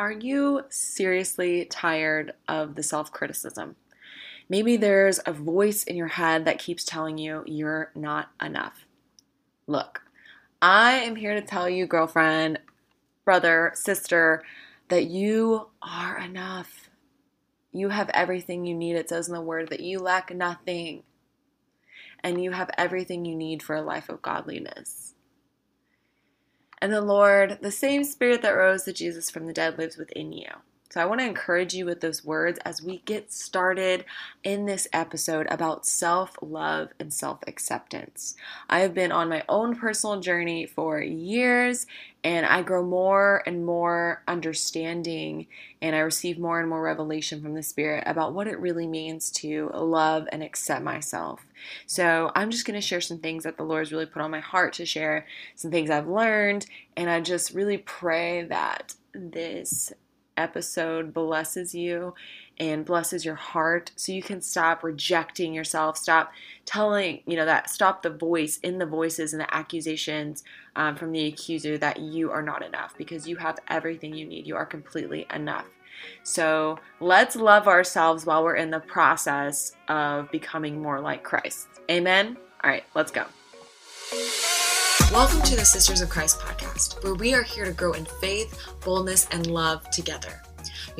Are you seriously tired of the self criticism? Maybe there's a voice in your head that keeps telling you you're not enough. Look, I am here to tell you, girlfriend, brother, sister, that you are enough. You have everything you need. It says in the word that you lack nothing. And you have everything you need for a life of godliness. And the Lord, the same Spirit that rose to Jesus from the dead, lives within you. So I want to encourage you with those words as we get started in this episode about self love and self acceptance. I have been on my own personal journey for years and I grow more and more understanding and I receive more and more revelation from the Spirit about what it really means to love and accept myself. So I'm just going to share some things that the Lord has really put on my heart to share, some things I've learned, and I just really pray that this episode blesses you and blesses your heart so you can stop rejecting yourself stop telling you know that stop the voice in the voices and the accusations um, from the accuser that you are not enough because you have everything you need. You are completely enough. So let's love ourselves while we're in the process of becoming more like christ. Amen? All right let's go. Welcome to the Sisters of Christ podcast, where we are here to grow in faith, boldness, and love together.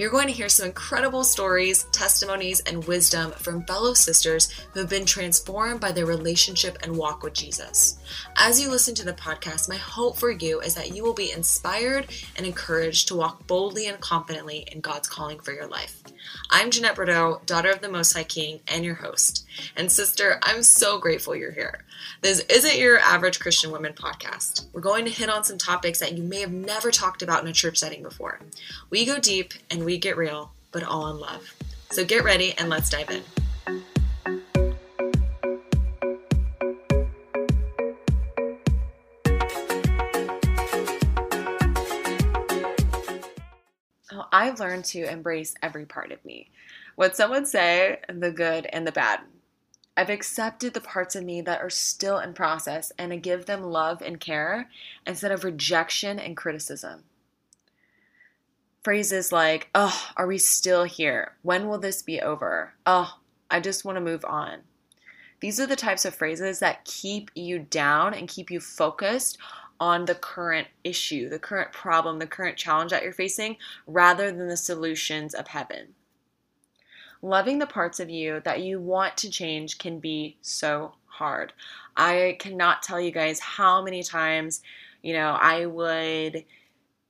You're going to hear some incredible stories, testimonies, and wisdom from fellow sisters who have been transformed by their relationship and walk with Jesus. As you listen to the podcast, my hope for you is that you will be inspired and encouraged to walk boldly and confidently in God's calling for your life. I'm Jeanette Bordeaux, daughter of the Most High King, and your host. And sister, I'm so grateful you're here. This isn't your average Christian women podcast. We're going to hit on some topics that you may have never talked about in a church setting before. We go deep and we get real, but all in love. So get ready and let's dive in. I've learned to embrace every part of me. What some would say, the good and the bad. I've accepted the parts of me that are still in process and I give them love and care instead of rejection and criticism. Phrases like, oh, are we still here? When will this be over? Oh, I just want to move on. These are the types of phrases that keep you down and keep you focused on the current issue, the current problem, the current challenge that you're facing, rather than the solutions of heaven. Loving the parts of you that you want to change can be so hard. I cannot tell you guys how many times, you know, I would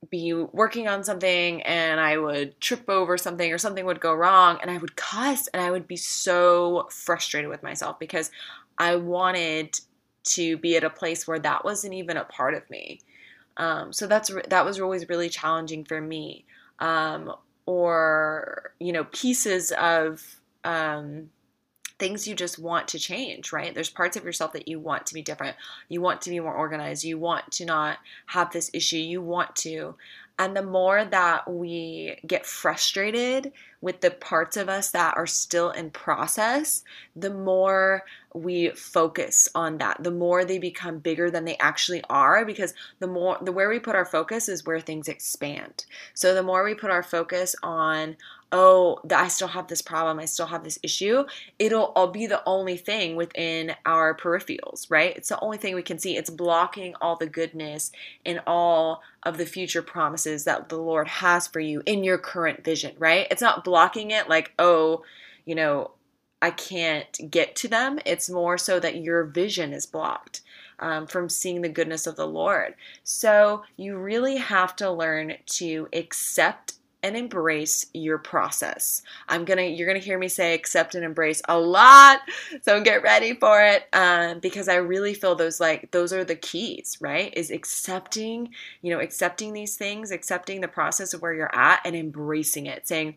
be working on something and I would trip over something or something would go wrong and I would cuss and I would be so frustrated with myself because I wanted to be at a place where that wasn't even a part of me. Um, so that's that was always really challenging for me. Um, or you know pieces of um, things you just want to change, right? There's parts of yourself that you want to be different. You want to be more organized. You want to not have this issue. You want to. And the more that we get frustrated with the parts of us that are still in process, the more we focus on that, the more they become bigger than they actually are because the more the where we put our focus is where things expand. So the more we put our focus on oh, that I still have this problem, I still have this issue, it'll all be the only thing within our peripherals, right? It's the only thing we can see. It's blocking all the goodness and all of the future promises that the Lord has for you in your current vision, right? It's not blocking it like, oh, you know, I can't get to them. It's more so that your vision is blocked. Um, from seeing the goodness of the Lord. So you really have to learn to accept and embrace your process. I'm gonna, you're gonna hear me say accept and embrace a lot, so get ready for it um, because I really feel those like those are the keys, right? Is accepting, you know, accepting these things, accepting the process of where you're at, and embracing it, saying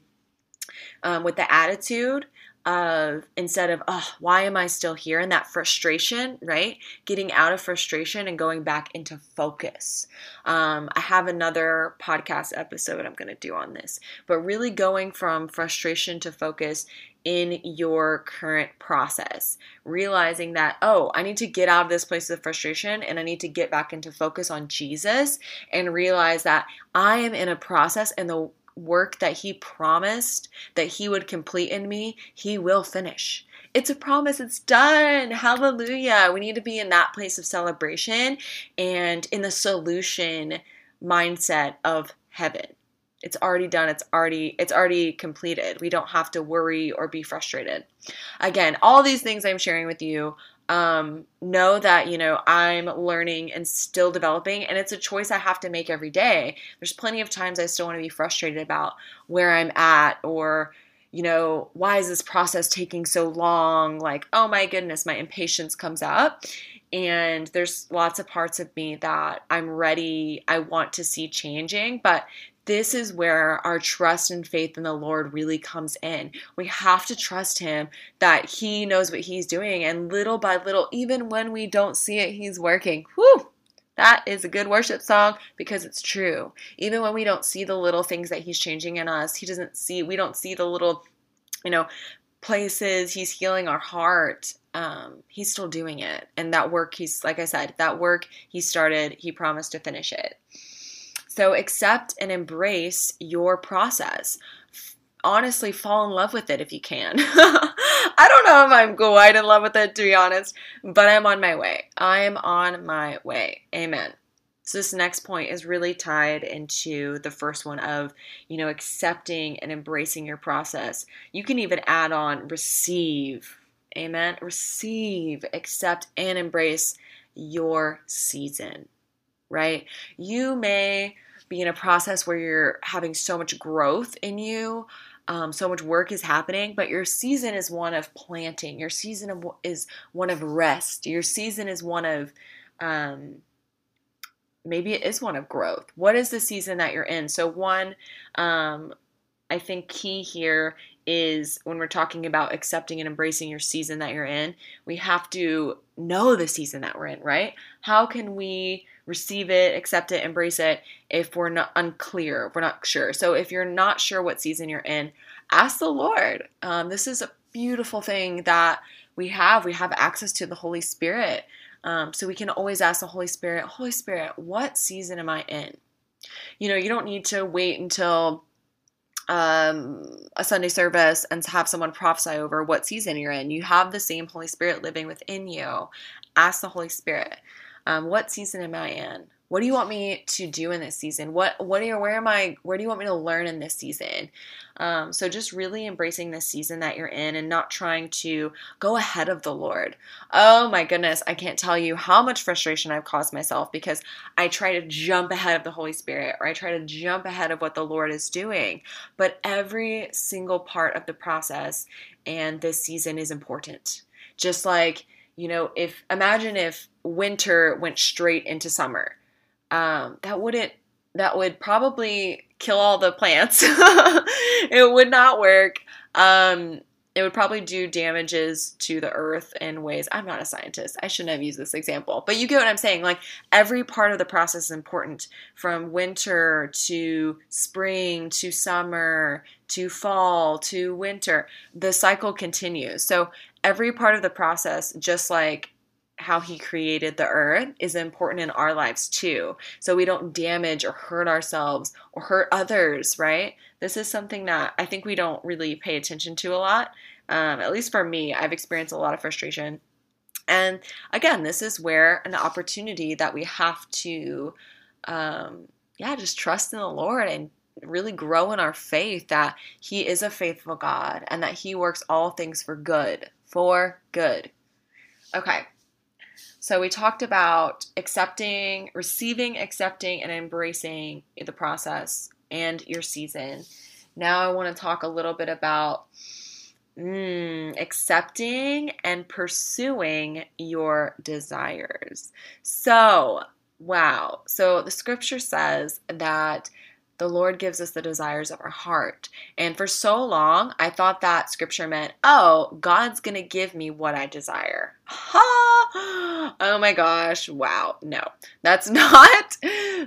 um, with the attitude of instead of oh why am i still here? And that frustration right? Getting out of frustration and going back into focus. Um, i have another podcast episode i'm going to do on this but really going from frustration to focus in your current process. Realizing that oh i need to get out of this place of frustration and i need to get back into focus on jesus and realize that i am in a process and the work that He promised that He would complete in me, He will finish. It's a promise, it's done. Hallelujah. We need to be in that place of celebration and in the solution mindset of heaven. It's already done. It's already it's already completed. We don't have to worry or be frustrated. Again, all these things I'm sharing with you um, know that you know I'm learning and still developing, and it's a choice I have to make every day. There's plenty of times I still want to be frustrated about where I'm at, or you know, why is this process taking so long? Like, oh my goodness, my impatience comes up. And there's lots of parts of me that I'm ready, I want to see changing, but this is where our trust and faith in the Lord really comes in. We have to trust Him that He knows what He's doing, and little by little, even when we don't see it, He's working. Whew! That is a good worship song because it's true. Even when we don't see the little things that He's changing in us, He doesn't see, we don't see the little, you know, places He's healing our heart. Um, he's still doing it. And that work, He's, like I said, that work He started, He promised to finish it. So accept and embrace your process. Honestly, fall in love with it if you can. I don't know if I'm quite in love with it, to be honest, but I'm on my way. I'm on my way. Amen. So this next point is really tied into the first one of, you know, accepting and embracing your process. You can even add on receive. Amen. Receive, accept and embrace your season. Right? You may be in a process where you're having so much growth in you, um, so much work is happening, but your season is one of planting. Your season of, is one of rest. Your season is one of, um, maybe it is one of growth. What is the season that you're in? So, one, um, I think key here is when we're talking about accepting and embracing your season that you're in, we have to know the season that we're in, right? How can we receive it, accept it, embrace it if we're not unclear, if we're not sure. So if you're not sure what season you're in, ask the Lord. Um, this is a beautiful thing that we have. We have access to the Holy Spirit. Um, so we can always ask the Holy Spirit, Holy Spirit, what season am I in? You know, you don't need to wait until um, a Sunday service and have someone prophesy over what season you're in. You have the same Holy Spirit living within you. Ask the Holy Spirit. Um, what season am I in? What do you want me to do in this season? What what are where am I? Where do you want me to learn in this season? Um, so just really embracing this season that you're in and not trying to go ahead of the Lord. Oh my goodness, I can't tell you how much frustration I've caused myself because I try to jump ahead of the Holy Spirit or I try to jump ahead of what the Lord is doing. But every single part of the process and this season is important. Just like you know, if imagine if winter went straight into summer, um, that wouldn't that would probably kill all the plants. it would not work. Um, it would probably do damages to the earth in ways. I'm not a scientist. I shouldn't have used this example. But you get what I'm saying. Like every part of the process is important from winter to spring to summer to fall to winter. The cycle continues. So every part of the process, just like how he created the earth is important in our lives too. So we don't damage or hurt ourselves or hurt others, right? This is something that I think we don't really pay attention to a lot. Um, at least for me, I've experienced a lot of frustration. And again, this is where an opportunity that we have to, um, yeah, just trust in the Lord and really grow in our faith that He is a faithful God and that He works all things for good, for good. Okay, so we talked about accepting, receiving, accepting, and embracing the process and your season. Now I want to talk a little bit about mm, accepting and pursuing your desires. So, wow. So the scripture says that the Lord gives us the desires of our heart. And for so long, I thought that scripture meant, oh, God's going to give me what I desire. Ha! Oh my gosh. Wow. No. That's not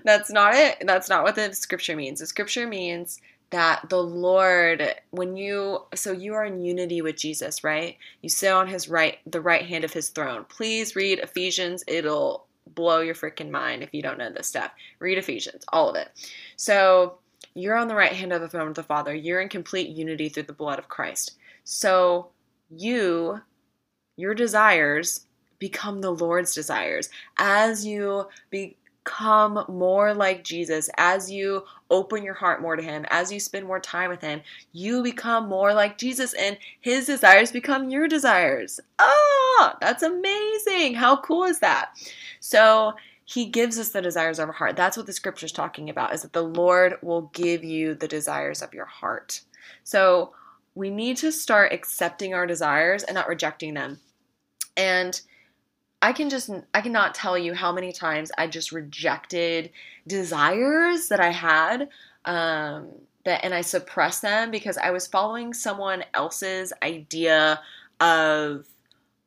that's not it. That's not what the scripture means. The scripture means that the Lord, when you, so you are in unity with Jesus, right? You sit on his right, the right hand of his throne. Please read Ephesians. It'll blow your freaking mind if you don't know this stuff. Read Ephesians, all of it. So you're on the right hand of the throne of the Father. You're in complete unity through the blood of Christ. So you, your desires, become the Lord's desires. As you become more like Jesus, as you open your heart more to Him, as you spend more time with Him, you become more like Jesus and His desires become your desires. Oh, that's amazing. How cool is that? So, he gives us the desires of our heart. That's what the scripture is talking about is that the Lord will give you the desires of your heart. So we need to start accepting our desires and not rejecting them. And I can just I cannot tell you how many times I just rejected desires that I had um that and I suppressed them because I was following someone else's idea of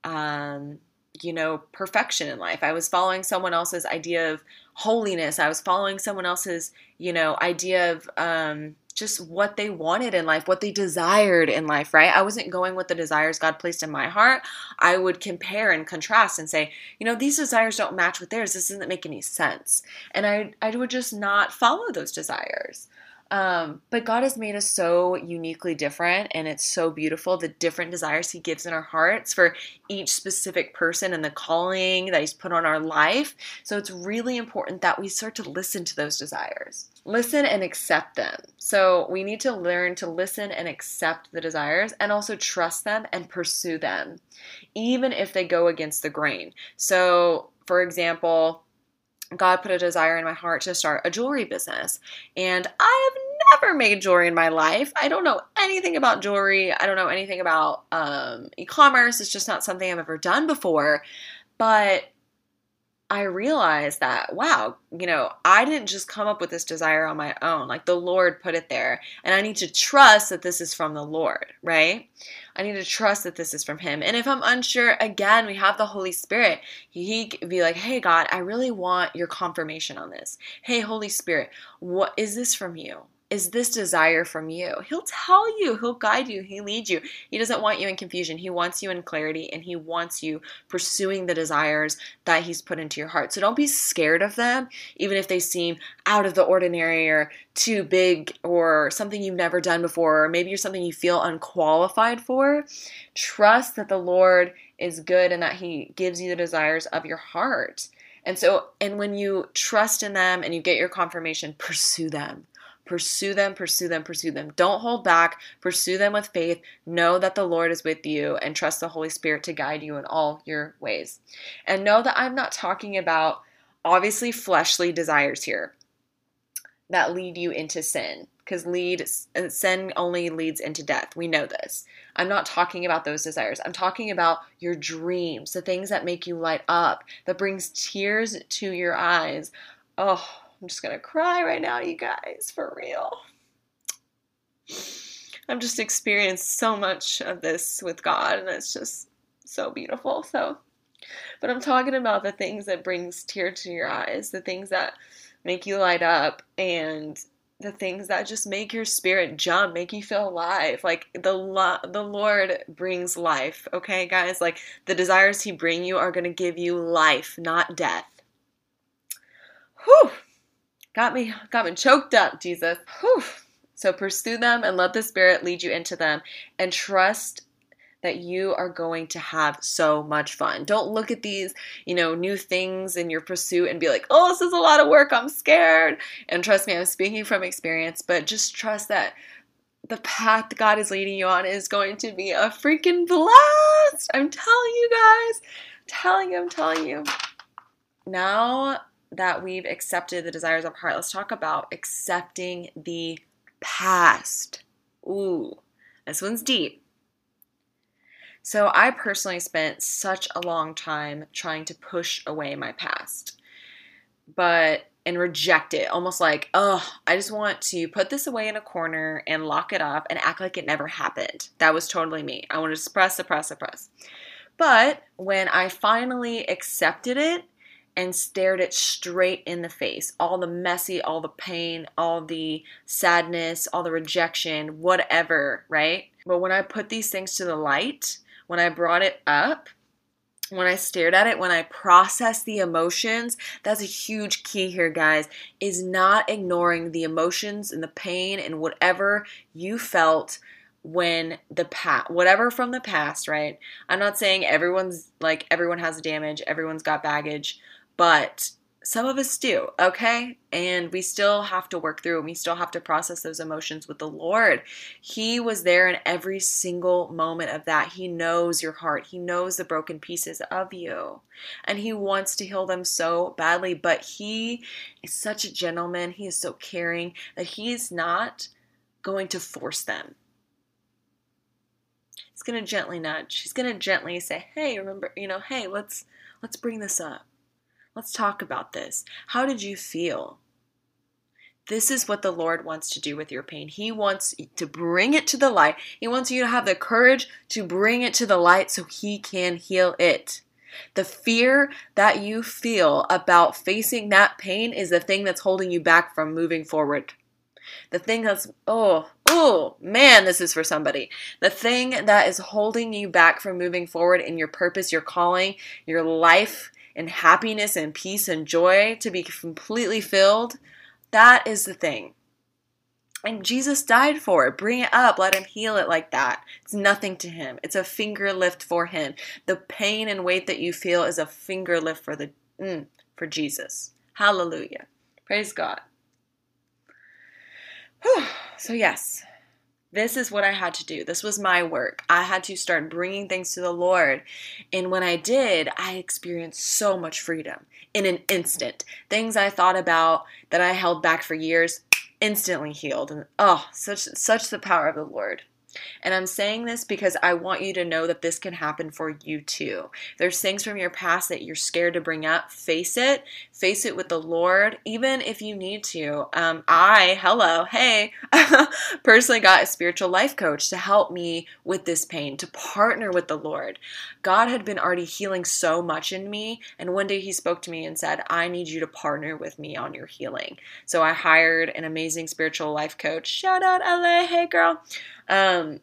um you know, perfection in life. I was following someone else's idea of holiness. I was following someone else's, you know, idea of um, just what they wanted in life, what they desired in life, right? I wasn't going with the desires God placed in my heart. I would compare and contrast and say, you know, these desires don't match with theirs. This doesn't make any sense. And I, I would just not follow those desires. Um, but God has made us so uniquely different, and it's so beautiful the different desires He gives in our hearts for each specific person and the calling that He's put on our life. So it's really important that we start to listen to those desires. Listen and accept them. So we need to learn to listen and accept the desires and also trust them and pursue them, even if they go against the grain. So, for example, God put a desire in my heart to start a jewelry business. And I have never made jewelry in my life. I don't know anything about jewelry. I don't know anything about um, e commerce. It's just not something I've ever done before. But I realized that, wow, you know, I didn't just come up with this desire on my own. Like the Lord put it there. And I need to trust that this is from the Lord, right? I need to trust that this is from Him. And if I'm unsure, again, we have the Holy Spirit. He could be like, hey, God, I really want your confirmation on this. Hey, Holy Spirit, what is this from you? Is this desire from you? He'll tell you, he'll guide you, he leads you. He doesn't want you in confusion. He wants you in clarity and he wants you pursuing the desires that he's put into your heart. So don't be scared of them, even if they seem out of the ordinary or too big or something you've never done before, or maybe you're something you feel unqualified for. Trust that the Lord is good and that he gives you the desires of your heart. And so, and when you trust in them and you get your confirmation, pursue them Pursue them, pursue them, pursue them. Don't hold back. Pursue them with faith. Know that the Lord is with you and trust the Holy Spirit to guide you in all your ways. And know that I'm not talking about obviously fleshly desires here that lead you into sin because lead uh, sin only leads into death. We know this. I'm not talking about those desires. I'm talking about your dreams, the things that make you light up, that brings tears to your eyes. Oh, I'm just gonna cry right now, you guys, for real. I've just experienced so much of this with God, and it's just so beautiful. So, but I'm talking about the things that brings tears to your eyes, the things that make you light up, and the things that just make your spirit jump, make you feel alive. Like the lo- the Lord brings life, okay, guys? Like the desires He bring you are gonna give you life, not death. Whew. Got me, got me choked up, Jesus. Whew. So pursue them and let the Spirit lead you into them and trust that you are going to have so much fun. Don't look at these, you know, new things in your pursuit and be like, "Oh, this is a lot of work. I'm scared." And trust me, I'm speaking from experience, but just trust that the path God is leading you on is going to be a freaking blast. I'm telling you guys. I'm telling you, I'm telling you. Now that we've accepted the desires of our heart, let's talk about accepting the past. Ooh, this one's deep. So, I personally spent such a long time trying to push away my past, but and reject it, almost like, oh, I just want to put this away in a corner and lock it up and act like it never happened. That was totally me. I want to suppress, suppress, suppress. But when I finally accepted it and stared it straight in the face. All the messy, all the pain, all the sadness, all the rejection, whatever, right? But when I put these things to the light, when I brought it up, when I stared at it, when I processed the emotions, that's a huge key here, guys, is not ignoring the emotions and the pain and whatever you felt when the past whatever from the past right i'm not saying everyone's like everyone has damage everyone's got baggage but some of us do, okay? And we still have to work through and we still have to process those emotions with the Lord. He was there in every single moment of that. He knows your heart, He knows the broken pieces of you, and He wants to heal them so badly. But He is such a gentleman, He is so caring that He's not going to force them. He's going to gently nudge. He's going to gently say, "Hey, remember, you know, hey, let's let's bring this up." Let's talk about this. How did you feel? This is what the Lord wants to do with your pain. He wants to bring it to the light. He wants you to have the courage to bring it to the light so He can heal it. The fear that you feel about facing that pain is the thing that's holding you back from moving forward. The thing that's, oh, oh, man, this is for somebody. The thing that is holding you back from moving forward in your purpose, your calling, your life, and happiness and peace and joy to be completely filled, that is the thing. And Jesus died for it. Bring it up. Let him heal it like that. It's nothing to him. It's a finger lift for him. The pain and weight that you feel is a finger lift for the mm, for Jesus. Hallelujah. Praise God. Whew. So yes, this is what I had to do. This was my work. I had to start bringing things to the Lord. And when I did, I experienced so much freedom in an instant. Things I thought about that I held back for years instantly healed. And oh, such such the power of the Lord. And I'm saying this because I want you to know that this can happen for you too. There's things from your past that you're scared to bring up. Face it. Face it with the Lord, even if you need to. Um, I, hello, hey, personally got a spiritual life coach to help me with this pain, to partner with the Lord. God had been already healing so much in me. And one day he spoke to me and said, I need you to partner with me on your healing. So I hired an amazing spiritual life coach. Shout out LA. Hey, girl. Um,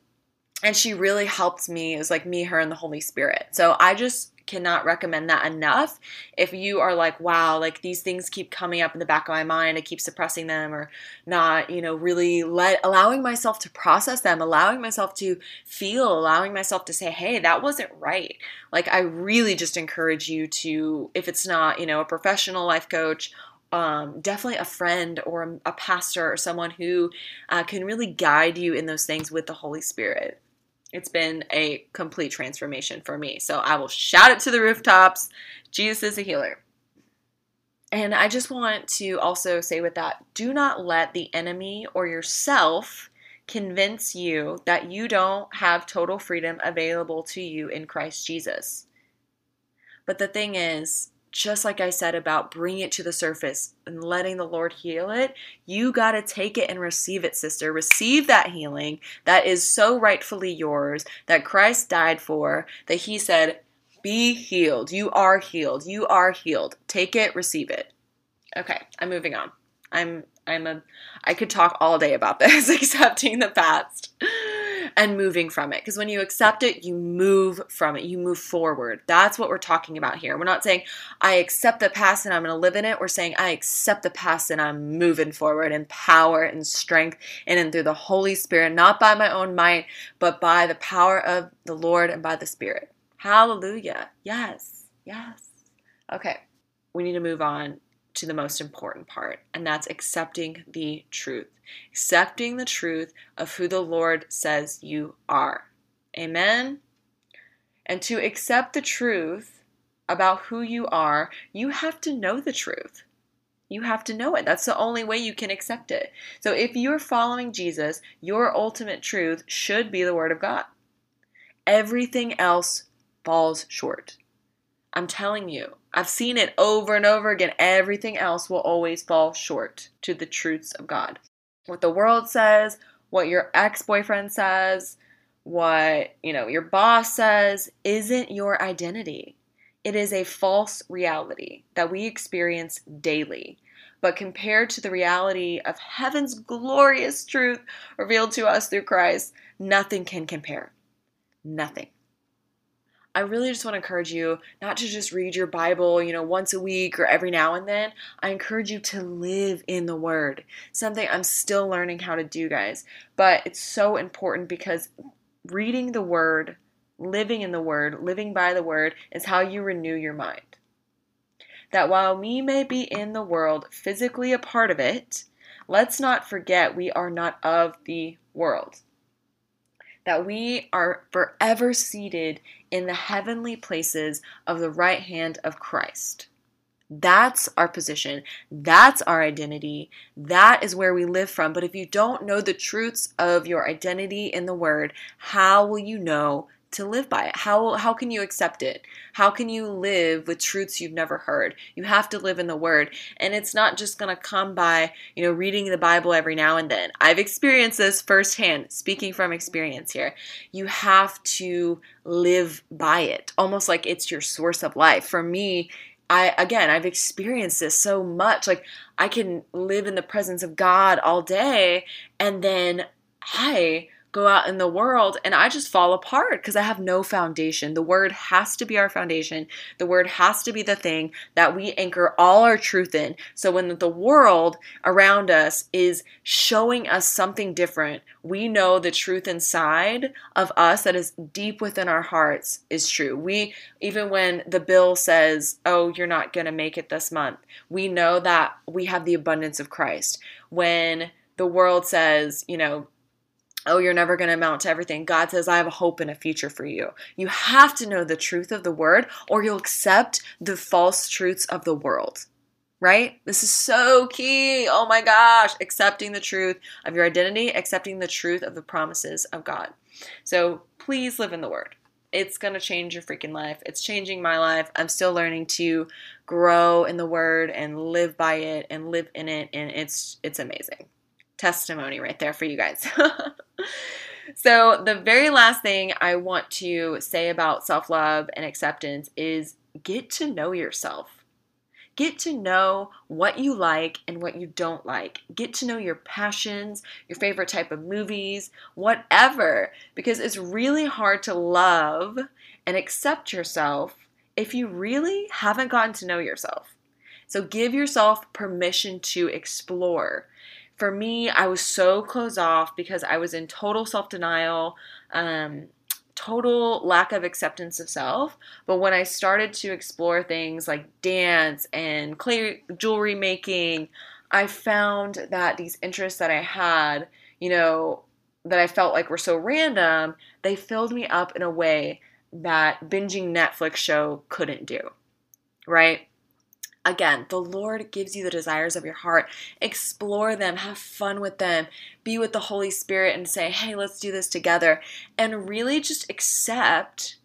and she really helped me. It was like me, her, and the Holy Spirit. So I just cannot recommend that enough. If you are like, wow, like these things keep coming up in the back of my mind, I keep suppressing them or not, you know, really let allowing myself to process them, allowing myself to feel, allowing myself to say, hey, that wasn't right. Like I really just encourage you to, if it's not, you know, a professional life coach um, definitely a friend or a, pastor or someone who uh, can really guide you in those things with the Holy Spirit. It's been a complete transformation for me. So I will shout it to the rooftops Jesus is a healer. And I just want to also say with that do not let the enemy or yourself convince you that you don't have total freedom available to you in Christ Jesus. But the thing is, just like I said about bringing it to the surface and letting the Lord heal it, you got to take it and receive it, sister. Receive that healing that is so rightfully yours, that Christ died for, that He said, Be healed. You are healed. You are healed. Take it, receive it. Okay, I'm moving on. I'm I'm a I could talk all day about this, accepting the past and moving from it. Because when you accept it, you move from it, you move forward. That's what we're talking about here. We're not saying, I accept the past and I'm going to live in it. We're saying, I accept the past and I'm moving forward in power and strength and in through the Holy Spirit, not by my own might, but by the power of the Lord and by the Spirit. Hallelujah. Yes. Yes. Okay. We need to move on to the most important part, and that's accepting the truth. Accepting the truth of who the Lord says you are. Amen? And to accept the truth about who you are, you have to know the truth. You have to know it. That's the only way you can accept it. So if you're following Jesus, your ultimate truth should be the Word of God. Everything else falls short. I'm telling you, I've seen it over and over again. Everything else will always fall short to the truths of God. What the world says, what your ex-boyfriend says, what, you know, your boss says isn't your identity. It is a false reality that we experience daily. But compared to the reality of heaven's glorious truth revealed to us through Christ, nothing can compare. Nothing. I really just want to encourage you not to just read your Bible, you know, once a week or every now and then. I encourage you to live in the Word, something I'm still learning how to do, guys. But it's so important because reading the Word, living in the Word, living by the Word is how you renew your mind. That while we may be in the world, physically a part of it, let's not forget we are not of the world that we are forever seated in the heavenly places of the right hand of Christ. That's our position. That's our identity. That is where we live from. But if you don't know the truths of your identity in the Word, how will you know to live by it? How how can you accept it? How can you live with truths you've never heard? You have to live in the word. And it's not just going to come by, you know, reading the Bible every now and then. I've experienced this firsthand, speaking from experience here. You have to live by it, almost like it's your source of life. For me, I again, I've experienced this so much. Like I can live in the presence of God all day and then I go out in the world and I just fall apart because I have no foundation. The word has to be our foundation. The word has to be the thing that we anchor all our truth in. So when the world around us is showing us something different, we know the truth inside of us that is deep within our hearts is true. We even when the bill says, "Oh, you're not going to make it this month." We know that we have the abundance of Christ. When the world says, you know, oh, you're never going to amount to everything. God says, I have a hope and a future for you. You have to know the truth of the word, or you'll accept the false truths of the world. Right? This is so key. Oh my gosh. Accepting the truth of your identity, accepting the truth of the promises of God. So please live in the word. It's going to change your freaking life. It's changing my life. I'm still learning to grow in the word and live by it and live in it and it's it's amazing testimony right there for you guys. so, the very last thing I want to say about self love and acceptance is get to know yourself. Get to know what you like and what you don't like. Get to know your passions, your favorite type of movies, whatever, because it's really hard to love and accept yourself if you really haven't gotten to know yourself. So give yourself permission to explore for me, I was so closed off because I was in total self denial, um, total lack of acceptance of self. But when I started to explore things like dance and clay jewelry making, I found that these interests that I had, you know, that I felt like were so random, they filled me up in a way that binging Netflix show couldn't do. Right? Again, the Lord gives you the desires of your heart. Explore them, have fun with them, be with the Holy Spirit and say, hey, let's do this together. And really just accept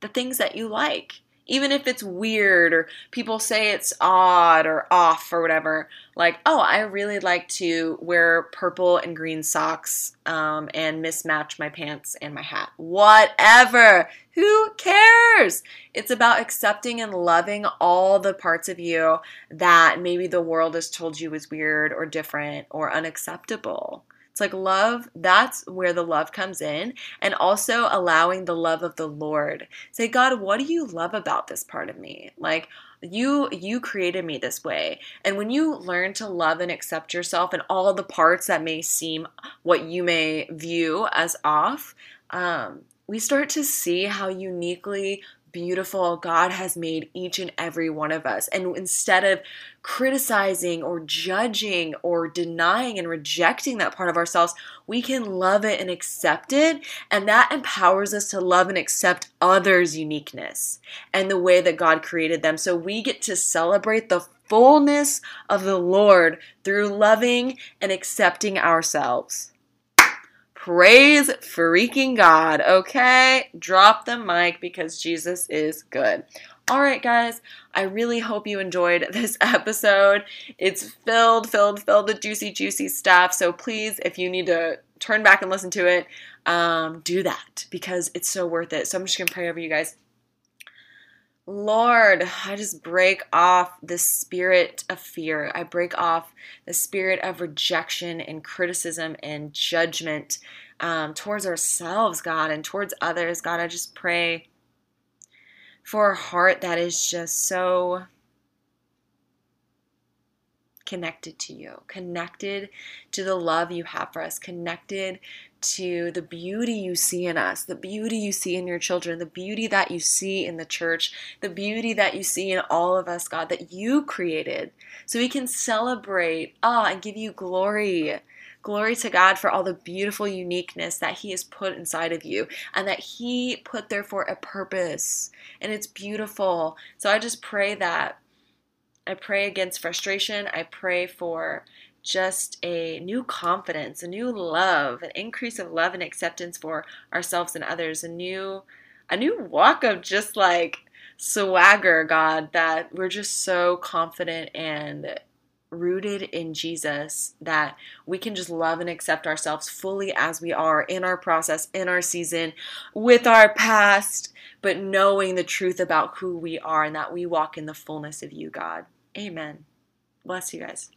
the things that you like even if it's weird or people say it's odd or off or whatever like oh i really like to wear purple and green socks um, and mismatch my pants and my hat. Whatever. Who cares? It's about accepting and loving all the parts of you that maybe the world has told you is weird or different or unacceptable it's like love, that's where the love comes in, and also allowing the love of the Lord. Say, God, what do you love about this part of me? Like, you you created me this way and when you learn to love and accept yourself and all the parts that may seem what you may view as off um, we start to see how uniquely beautiful God has made each and every one of us. And instead of criticizing or judging or denying and rejecting that part of ourselves, we can love it and accept it. And that empowers us to love and accept others' uniqueness and the way that God created them. So we get to celebrate the fullness of the Lord through loving and accepting ourselves. Praise freaking God, okay? Drop the mic because Jesus is good. All right, guys, I really hope you enjoyed this episode. It's filled, filled, filled with juicy, juicy stuff. So please, if you need to turn back and listen to it, um, do that because it's so worth it. So I'm just going to pray over you guys. Lord, I just break off the spirit of fear. I break off the spirit of rejection and criticism and judgment um, towards ourselves, God, and towards others. God, I just pray for a heart that is just so connected to you, connected to the love you have for us, connected to the beauty you see in us, the beauty you see in your children, the beauty that you see in the church, the beauty that you see in all of us, God, that you created. So we can celebrate, ah, and give you glory. Glory to God for all the beautiful uniqueness that He has put inside of you and that He put there for a purpose. And it's beautiful. So I just pray that. I pray against frustration. I pray for just a new confidence, a new love, an increase of love and acceptance for ourselves and others, a new a new walk of just like swagger, God, that we're just so confident and rooted in Jesus that we can just love and accept ourselves fully as we are in our process, in our season, with our past, but knowing the truth about who we are and that we walk in the fullness of you, God. Amen. Bless you guys.